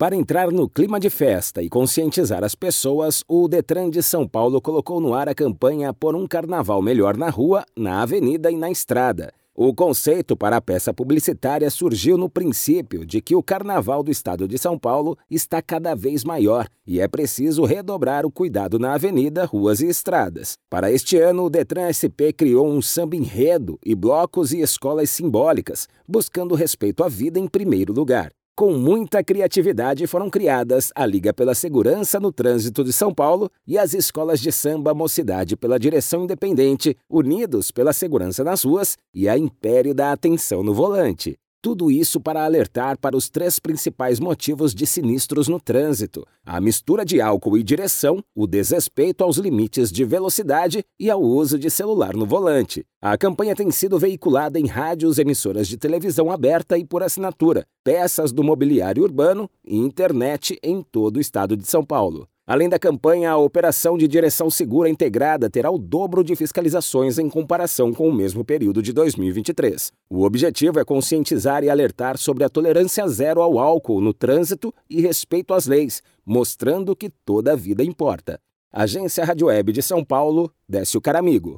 Para entrar no clima de festa e conscientizar as pessoas, o Detran de São Paulo colocou no ar a campanha Por um Carnaval Melhor na Rua, na Avenida e na Estrada. O conceito para a peça publicitária surgiu no princípio de que o Carnaval do Estado de São Paulo está cada vez maior e é preciso redobrar o cuidado na avenida, ruas e estradas. Para este ano, o Detran SP criou um samba enredo e blocos e escolas simbólicas, buscando respeito à vida em primeiro lugar. Com muita criatividade foram criadas a Liga pela Segurança no Trânsito de São Paulo e as escolas de samba Mocidade pela Direção Independente, Unidos pela Segurança nas Ruas e a Império da Atenção no Volante. Tudo isso para alertar para os três principais motivos de sinistros no trânsito: a mistura de álcool e direção, o desrespeito aos limites de velocidade e ao uso de celular no volante. A campanha tem sido veiculada em rádios, emissoras de televisão aberta e por assinatura, peças do mobiliário urbano e internet em todo o estado de São Paulo. Além da campanha, a operação de direção segura integrada terá o dobro de fiscalizações em comparação com o mesmo período de 2023. O objetivo é conscientizar e alertar sobre a tolerância zero ao álcool no trânsito e respeito às leis, mostrando que toda a vida importa. Agência Rádio Web de São Paulo, Décio Caramigo.